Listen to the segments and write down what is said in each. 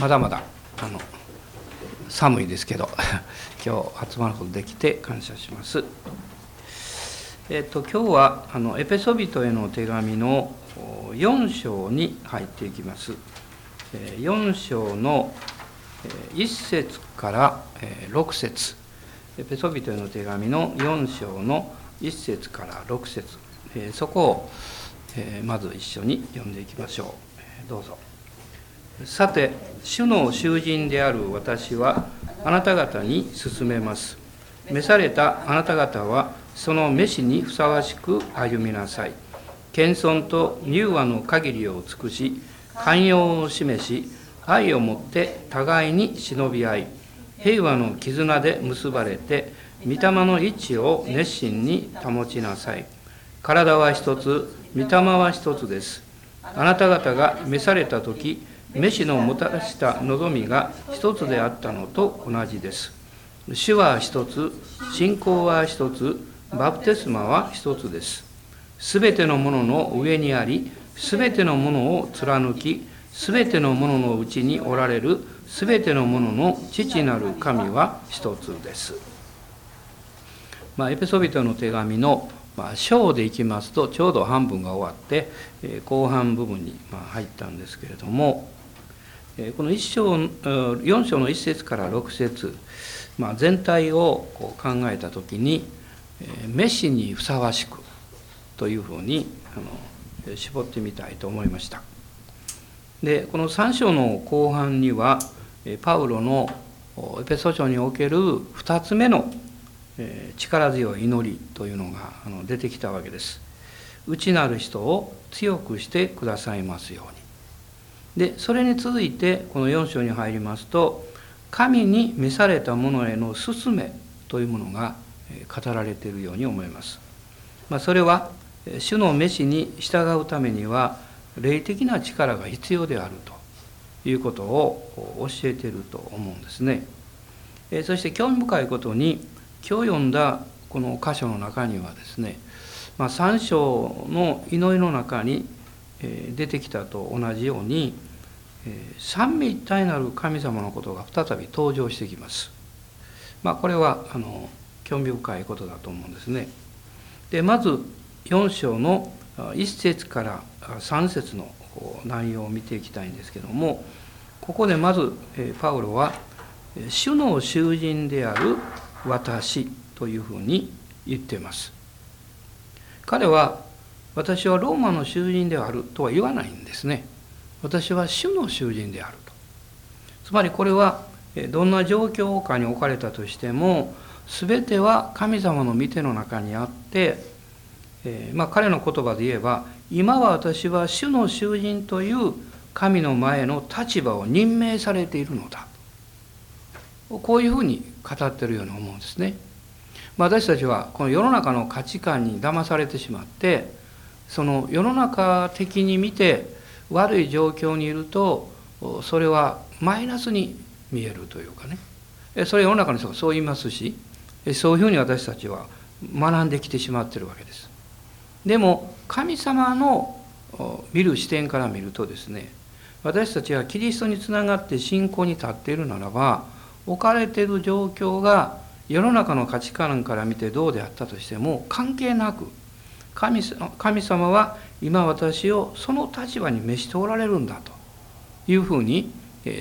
まだまだあの寒いですけど 今日集まることできて感謝します。えっと今日はあのエペソビトへの手紙の4章に入っていきます。4章の1節から6節エペソビトへの手紙の4章の1節から6節そこをまず一緒に読んでいきましょう。どうぞ。さて主の囚人である私はあなた方に勧めます。召されたあなた方はその召しにふさわしく歩みなさい。謙遜と柔和の限りを尽くし寛容を示し愛をもって互いに忍び合い平和の絆で結ばれて御霊の一致を熱心に保ちなさい。体は一つ御霊は一つです。あなた方が召された時飯のもたらした望みが一つであったのと同じです。主は一つ、信仰は一つ、バプテスマは一つです。すべてのものの上にあり、すべてのものを貫き、すべてのもののうちにおられるすべてのものの父なる神は一つです。まあ、エペソビトの手紙のまあ、章でいきますとちょうど半分が終わって、え後半部分にま入ったんですけれども、この1章4章の1節から6節、まあ、全体をこう考えた時に「飯にふさわしく」というふうにあの絞ってみたいと思いました。でこの3章の後半にはパウロのエペソ書における2つ目の力強い祈りというのが出てきたわけです。内なる人を強くしてくださいますように。でそれに続いてこの4章に入りますと神に召された者への勧めというものが語られているように思います。まあ、それは主の召しに従うためには霊的な力が必要であるということを教えていると思うんですね。そして興味深いことに今日読んだこの箇所の中にはですね、まあ、3章の祈りの中に出てきたと同じように三位一体なる神様のことが再び登場してきます。まあ、これはあの興味深いことだと思うんですね。でまず4章の1節から3節の内容を見ていきたいんですけどもここでまずパウロは「主の囚人である私」というふうに言っています。彼は私はローマの囚人であるとは言わないんですね。私は主の囚人であると。つまりこれはどんな状況下に置かれたとしても全ては神様の御手の中にあって、えー、まあ、彼の言葉で言えば今は私は主の囚人という神の前の立場を任命されているのだこういうふうに語ってるように思うんですね。ま私たちはこの世の中の価値観に騙されてしまってその世の中的に見て悪い状況にいるとそれはマイナスに見えるというかねそれ世の中の人がそう言いますしそういうふうに私たちは学んできてしまってるわけです。でも神様の見る視点から見るとですね私たちはキリストにつながって信仰に立っているならば置かれている状況が世の中の価値観から見てどうであったとしても関係なく神神様は今私をその立場に召しておられるんだというふうに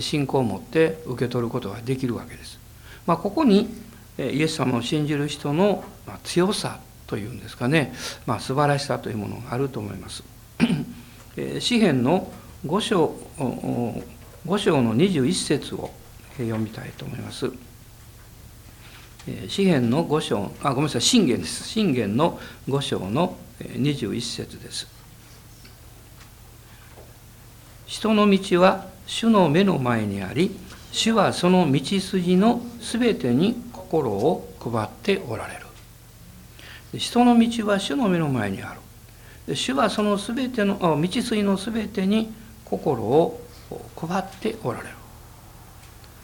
信仰を持って受け取ることができるわけです。まあ、ここにイエス様を信じる人の強さというんですかね、まあ、素晴らしさというものがあると思います。詩篇の5章 ,5 章の21節を読みたいと思います。詩篇の5章あごめんなさい信玄です。信玄の5章の21節です。人の道は主の目の前にあり主はその道筋のすべてに心を配っておられる。人の道は主の目の前にある。主はそのすべての道筋のすべてに心を配っておられる。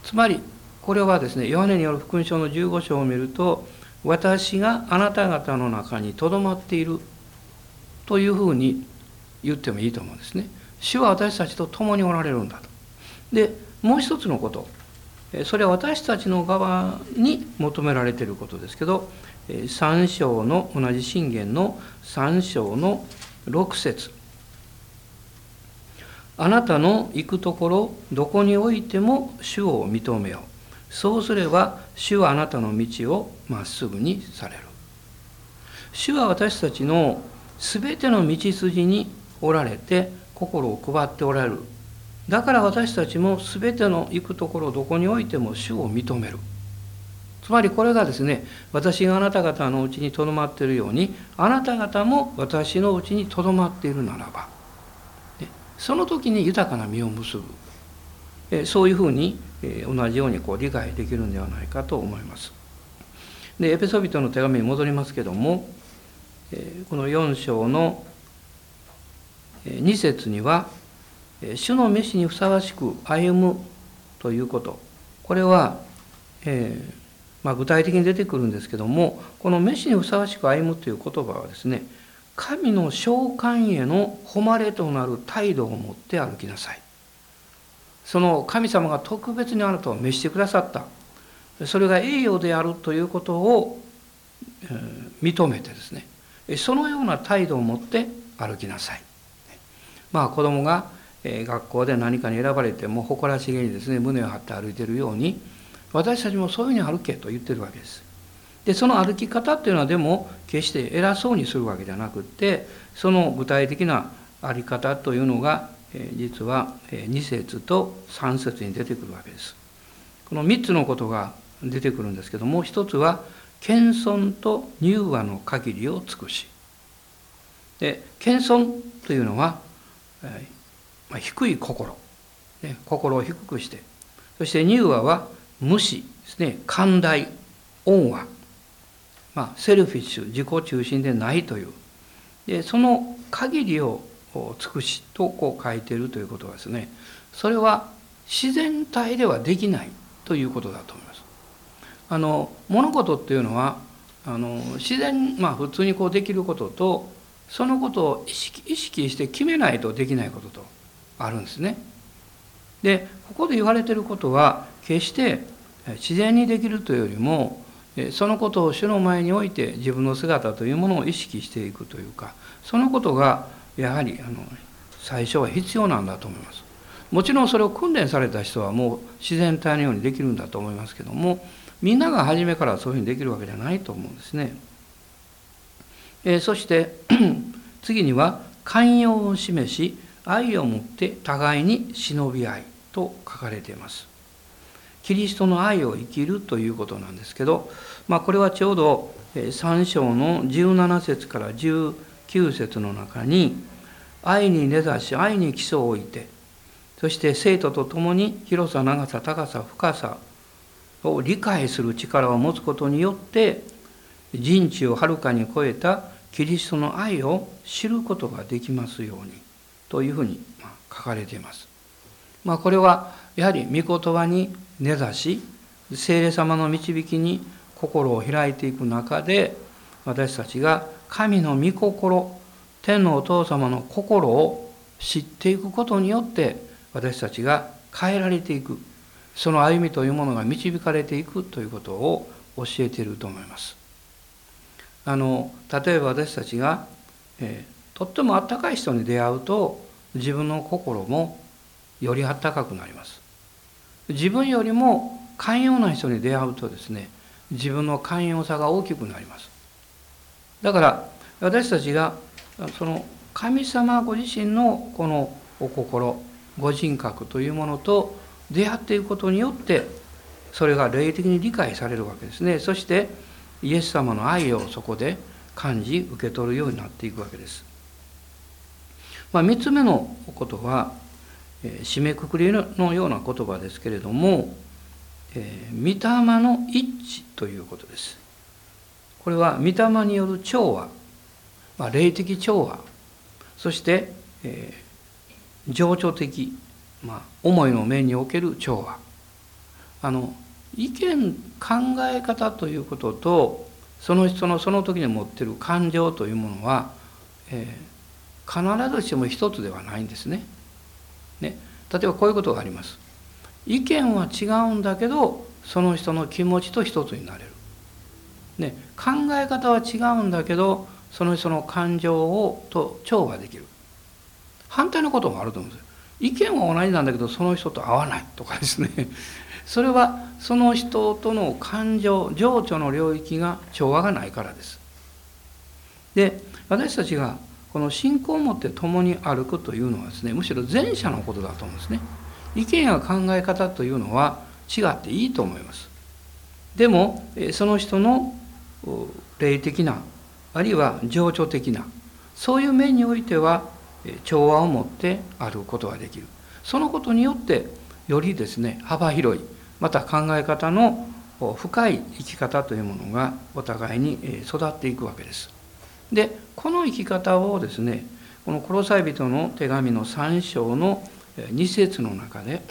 つまりこれはですねヨハネによる福音書の15章を見ると私があなた方の中にとどまっているというふうに言ってもいいと思うんですね。主は私たちと共におられるんだと。でもう一つのことそれは私たちの側に求められていることですけど3章の同じ信玄の3章の6節あなたの行くところどこにおいても主を認めようそうすれば主はあなたの道をまっすぐにされる。主は私たちの全ての道筋におられて心を配っておられる。だから私たちも全ての行くところどこにおいても主を認める。つまりこれがですね私があなた方のうちにとどまっているようにあなた方も私のうちにとどまっているならば。その時に豊かな実を結ぶ。そういうふうに同じようにこう理解できるんではないかと思います。でエペソビトの手紙に戻りますけどもこの4章の2節には主の召しにふさわしく歩むということこれは、えーまあ、具体的に出てくるんですけどもこの召しにふさわしく歩むという言葉はですね神の召喚への誉れとなる態度を持って歩きなさいその神様が特別にあなたを召してくださった。それが栄誉であるということを認めてですね。そのような態度を持って歩きなさい。まあ子供が学校で何かに選ばれても誇らしげにですね胸を張って歩いてるように私たちもそういうふうに歩けと言ってるわけです。でその歩き方っていうのはでも決して偉そうにするわけじゃなくってその具体的なあり方というのが実は2節と3節に出てくるわけです。この3つのことが出てくるんですけども一つは謙遜と柔和の限りを尽くし。で謙遜というのはまあ、低い心、ね、心を低くして。そして柔和は無視ですね。寛大恩和、まあ、セルフィッシュ自己中心でないという。でその限りを尽くしとこう書いてるということはですねそれは自然体ではできないということだと思います。あの物事っていうのはあの自然まあ普通にこうできることとそのことを意識意識して決めないとできないこととあるんですね。でここで言われてることは決して自然にできるというよりもそのことを主の前において自分の姿というものを意識していくというかそのことがやはりあの最初は必要なんだと思います。もちろんそれを訓練された人はもう自然体のようにできるんだと思いますけどもみんなが初めからそういうふうにできるわけじゃないと思うんですね。えー、そして 次には寛容を示し愛をもって互いに忍び合いと書かれています。キリストの愛を生きるということなんですけど、まあ、これはちょうど3章の17節から19節の中に愛に根ざし愛に基礎を置いてそして生徒と共に広さ長さ高さ深さを理解する力を持つことによって人知をはるかに超えたキリストの愛を知ることができますようにというふうに書かれています。まあ、これはやはり御言葉に根ざし聖霊様の導きに心を開いていく中で私たちが神の御心天のお父様の心を知っていくことによって私たちが変えられていく。その歩みというものが導かれていくということを教えていると思います。あの例えば私たちが、えー、とってもあったかい人に出会うと自分の心もよりあったかくなります。自分よりも寛容な人に出会うとですね自分の寛容さが大きくなります。だから私たちがその神様ご自身のこのお心ご人格というものと出会っていくことによってそれが霊的に理解されるわけですねそしてイエス様の愛をそこで感じ受け取るようになっていくわけです。まあ、3つ目のことは、えー、締めくくりのような言葉ですけれども、えー、御霊の一致ということです。これは御霊による調和、まあ、霊的調和そして、えー、情緒的、まあ、思いの面における調和あの意見考え方ということとその人のその時に持っている感情というものは、えー、必ずしも一つではないんですね。ね例えばこういうことがあります。意見は違うんだけどその人の気持ちと一つになれる。ね、考え方は違うんだけどその人の感情をと調和できる。反対のこともあると思うんですよ。意見は同じなんだけどその人と合わないとかですね。それはその人との感情情緒の領域が調和がないからです。で私たちがこの信仰を持って共に歩くというのはですねむしろ前者のことだと思うんですね。意見や考え方というのは違っていいと思います。でもその人の霊的なあるいは情緒的なそういう面においては調和を持って歩くことができるそのことによってよりですね幅広いまた考え方の深い生き方というものがお互いに育っていくわけです。でこの生き方をですねこの「コロサイ人の手紙」の3章の2節の中で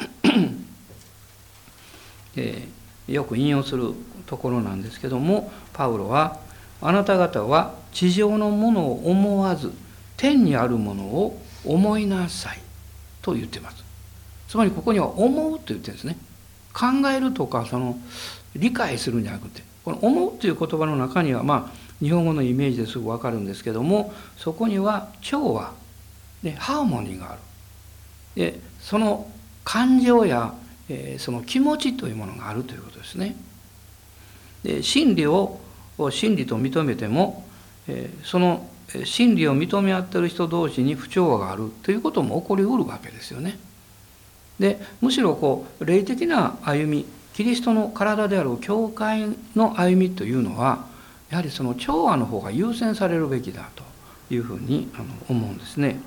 よく引用するところなんですけどもパウロは「あなた方は地上のものを思わず天にあるものを思いなさい」と言ってます。つまりここには「思う」と言ってるんですね。考えるとかその理解するんじゃなくてこの「思う」という言葉の中にはまあ日本語のイメージですぐ分かるんですけどもそこには調和でハーモニーがあるでその感情や、えー、その気持ちというものがあるということですね。で真理を真理と認めても、えー、その真理を認め合ってる人同士に不調和があるということも起こりうるわけですよね。でむしろこう霊的な歩みキリストの体である教会の歩みというのはやはりその調和の方が優先されるべきだというふうに思うんですね。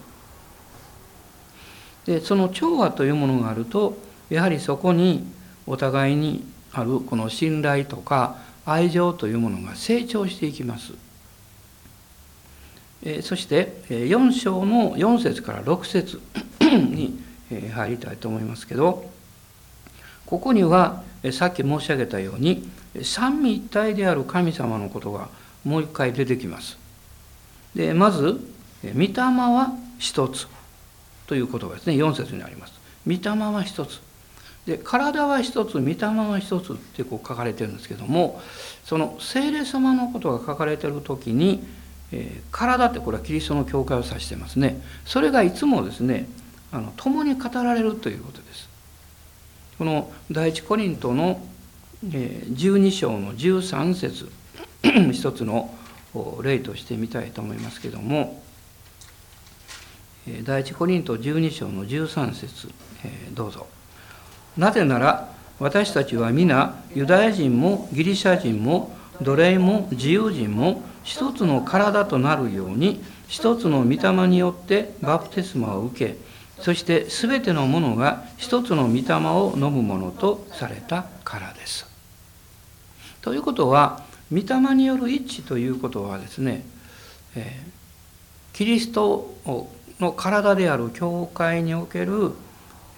でその調和というものがあるとやはりそこにお互いにあるこの信頼とか愛情というものが成長していきます。そして4章の4節から6節に入りたいと思いますけどここにはさっき申し上げたように三位一体である神様のことがもう一回出てきます。でまず「御霊は一つ」という言葉ですね4節にあります。御霊は一つ。で体は一つ御霊は一つってこう書かれてるんですけどもその聖霊様のことが書かれてる時に、えー、体ってこれはキリストの教会を指してますねそれがいつもですねあの共に語られるということです。この第一コリントの12章の13節 一つの例としてみたいと思いますけども第一コリント12章の13節どうぞ。なぜなら私たちは皆ユダヤ人もギリシャ人も奴隷も自由人も一つの体となるように一つの御霊によってバプテスマを受けそして全てのものが一つの御霊を飲むものとされたからです。ということは御霊による一致ということはですね、えー、キリストの体である教会における、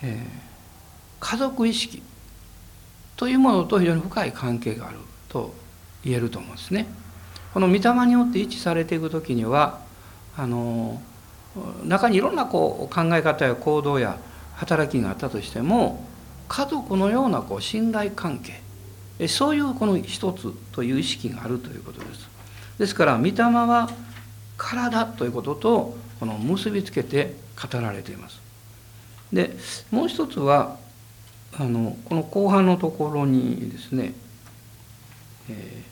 えー、家族意識というものと非常に深い関係があると言えると思うんですね。この御霊によって一致されていく時にはあの中にいろんなこう考え方や行動や働きがあったとしても家族のようなこう信頼関係そういうこの一つという意識があるということです。ですから御霊は体ということとこの結びつけて語られています。でもう一つはあのこの後半のところにですね、え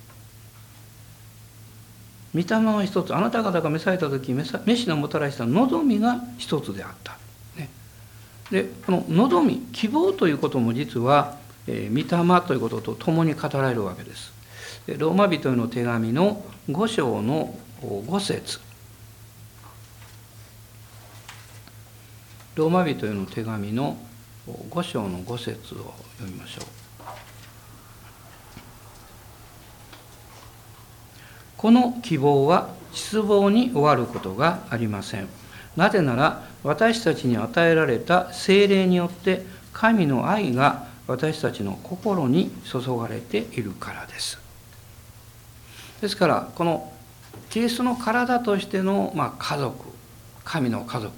ー、御霊は一つあなた方が召された時召しのもたらした望みが一つであった。ね、でこの望み希望ということも実はえ御霊ということと共に語られるわけです。ローマ人への手紙の5章の5節ローマ人への手紙の5章の5節を読みましょう。この希望は失望に終わることがありません。なぜなら私たちに与えられた精霊によって神の愛が私たちの心に注がれているからですですからこのキリストの体としての、ま、家族神の家族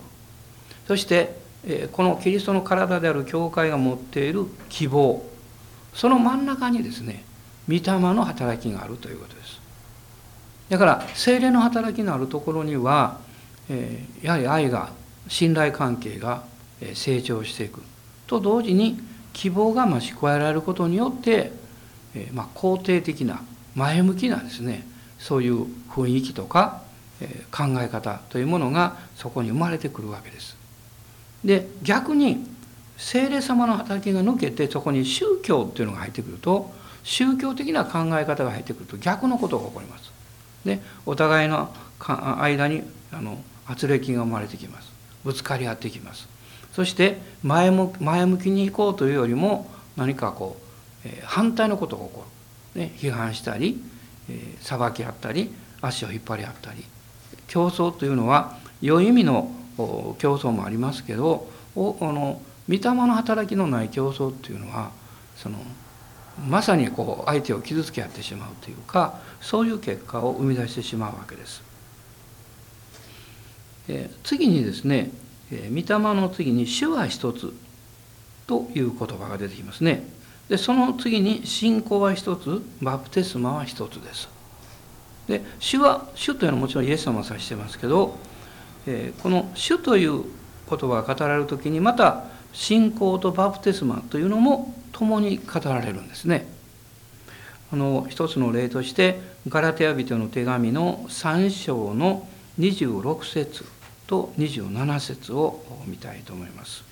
そしてこのキリストの体である教会が持っている希望。その真ん中にですね御霊の働きがあるということです。だから精霊の働きのあるところにはやはり愛が信頼関係が成長していく。と同時に希望が増し加えられることによってまあ、肯定的な前向きなですねそういう雰囲気とか考え方というものがそこに生まれてくるわけです。で逆に聖霊様の働きが抜けてそこに宗教っていうのが入ってくると宗教的な考え方が入ってくると逆のことが起こります。でお互いの間にあの圧力が生まれてきます。ぶつかり合ってきます。そして前向きに行こうというよりも何かこうえ反対のことが起こる、ね、批判したり、え裁き合ったり足を引っ張り合ったり競争というのは良い意味の競争もありますけどおあの御霊の働きのない競争っていうのはそのまさにこう相手を傷つけ合ってしまうというかそういう結果を生み出してしまうわけです。え次にですね「御霊の次に「主は一つ」という言葉が出てきますね。でその次に信仰は一つバプテスマは一つですで主は主というのはもちろんイエス様を指してますけど、この主という言葉が語られる時にまた信仰とバプテスマというのも共に語られるんですねあの一つの例としてガラテヤ人の手紙の3章の26節と27節を見たいと思います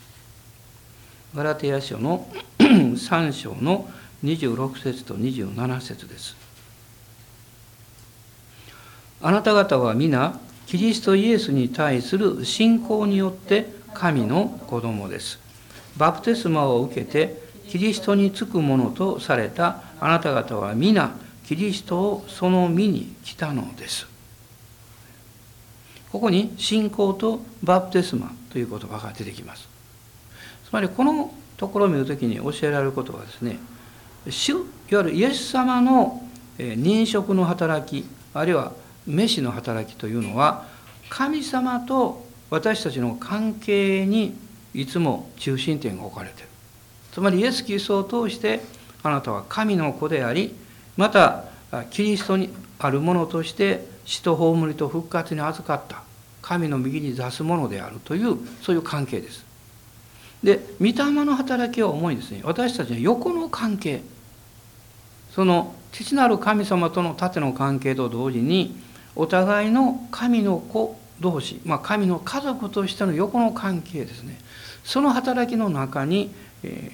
ガラテヤ書の 3章の26節と27節です。あなた方は皆、キリストイエスに対する信仰によって神の子供です。バプテスマを受けて、キリストにつくものとされたあなた方は皆、キリストをその身に来たのです。ここに信仰とバプテスマという言葉が出てきます。つまりこのところを見るときに教えられることはですね主いわゆるイエス様の認職の働きあるいは飯の働きというのは神様と私たちの関係にいつも中心点が置かれている。つまりイエス・キリストを通してあなたは神の子でありまたキリストにあるものとして死と葬りと復活に預かった神の右に出すものであるというそういう関係です。で御霊の働きを思いですね。私たちの横の関係その父なる神様との縦の関係と同時にお互いの神の子同士、まあ、神の家族としての横の関係ですね。その働きの中に、え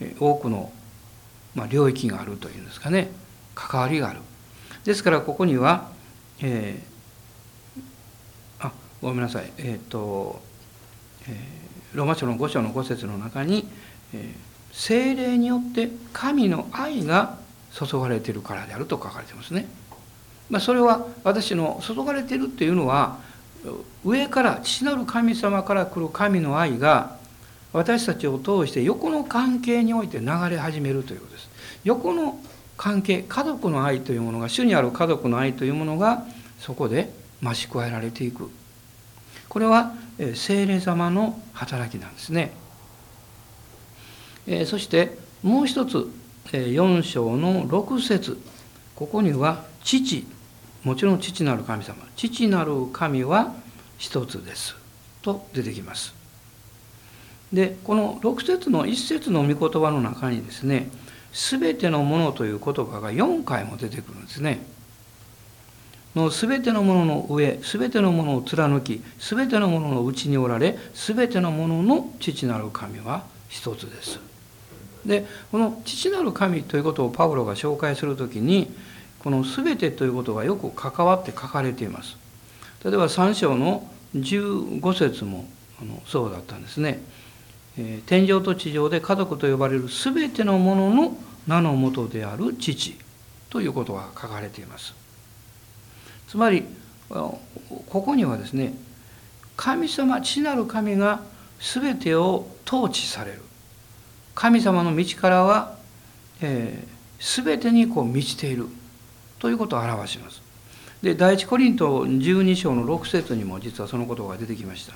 ー、多くの、まあ、領域があるというんですかね。関わりがある。ですからここには、えー、あごめんなさい。えっ、ー、と、えーローマ書の5章の5節の中に、え精霊によって神の愛が注がれているからであると書かれてますね。まあ、それは私の注がれているっていうのは上から父なる神様から来る神の愛が私たちを通して横の関係において流れ始めるということです。横の関係家族の愛というものが主にある家族の愛というものがそこで増し加えられていくこれは聖霊様の働きなんですね。そしてもう一つ4章の6節ここには父もちろん父なる神様父なる神は一つですと出てきます。でこの6節の1節の御言葉の中にですね「すべてのもの」という言葉が4回も出てくるんですね。の全てのものの上全てのものを貫き全てのものの内におられ全てのものの父なる神は一つです。でこの父なる神ということをパウロが紹介する時にこの全てということがよく関わって書かれています。例えば3章の15節もあのそうだったんですね。えー、天上と地上で家族と呼ばれる全てのものの名のもとである父ということが書かれています。つまりここにはですね神様父なる神が全てを統治される神様の道からは、えー、全てにこう満ちているということを表します。で第一コリント12章の6節にも実はそのことが出てきました。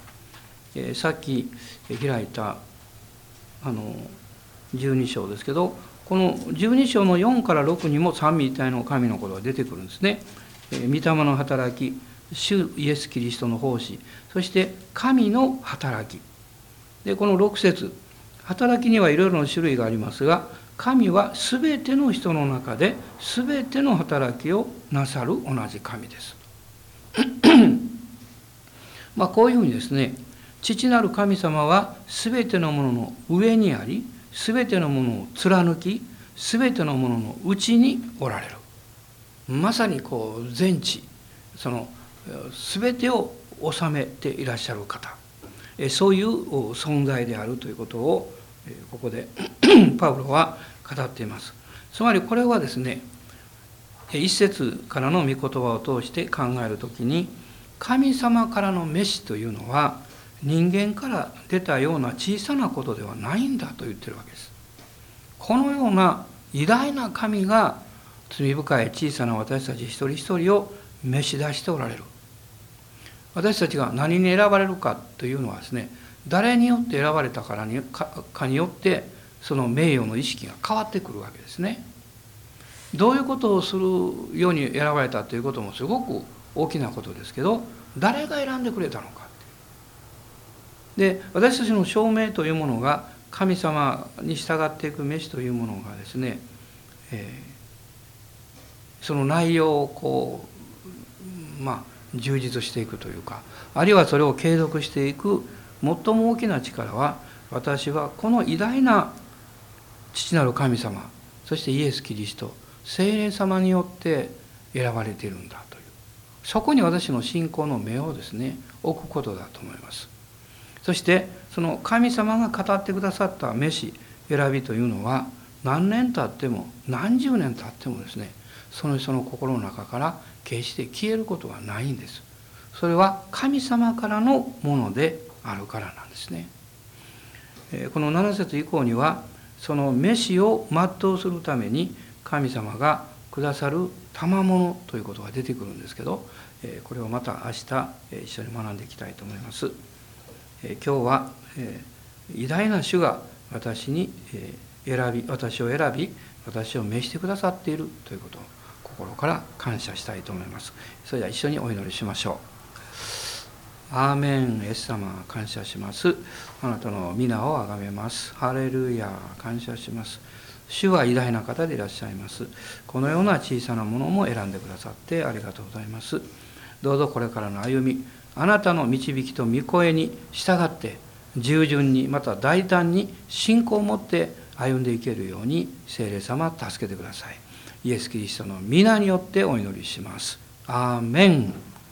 えさっき開いたあの12章ですけどこの12章の4から6にも三位一体の神のことが出てくるんですねえ。御霊の働き主イエス・キリストの奉仕そして神の働きでこの6節働きにはいろいろな種類がありますが神は全ての人の中で全ての働きをなさる同じ神です。まあこういうふうにですね父なる神様は全てのものの上にあり全てのものを貫き全てのもののうちにおられるまさにこう全知その全てを治めていらっしゃる方そういう存在であるということをここで パウロは語っていますつまりこれはですね一節からの御言葉を通して考える時に神様からの召しというのは人間から出たような小さなことではないんだと言ってるわけです。このような偉大な神が罪深い小さな私たち一人一人を召し出しておられる。私たちが何に選ばれるかというのはですね誰によって選ばれたからにかによってその名誉の意識が変わってくるわけですね。どういうことをするように選ばれたということもすごく大きなことですけど誰が選んでくれたのかで私たちの証明というものが神様に従っていく飯というものがですね、えー、その内容をこうまあ充実していくというかあるいはそれを継続していく最も大きな力は私はこの偉大な父なる神様そしてイエス・キリスト聖霊様によって選ばれているんだという。そこに私の信仰の目をですね置くことだと思います。そしてその神様が語ってくださった飯選びというのは何年経っても何十年経ってもですねその人の心の中から決して消えることはないんです。それは神様からのものであるからなんですね。この7節以降にはその飯を全うするために神様がくださる賜物ということが出てくるんですけどこれをまた明日一緒に学んでいきたいと思います。今日は偉大な主が私に選び私を選び私を召してくださっているということを心から感謝したいと思いますそれでは一緒にお祈りしましょうアーメンイエス様感謝します。あなたの皆をあがめます。ハレルヤ感謝します。主は偉大な方でいらっしゃいます。このような小さなものも選んでくださってありがとうございます。どうぞこれからの歩みあなたの導きと御声に従って従順にまた大胆に信仰を持って歩んでいけるように聖霊様助けてください。イエス・キリストの皆によってお祈りします。アーメン。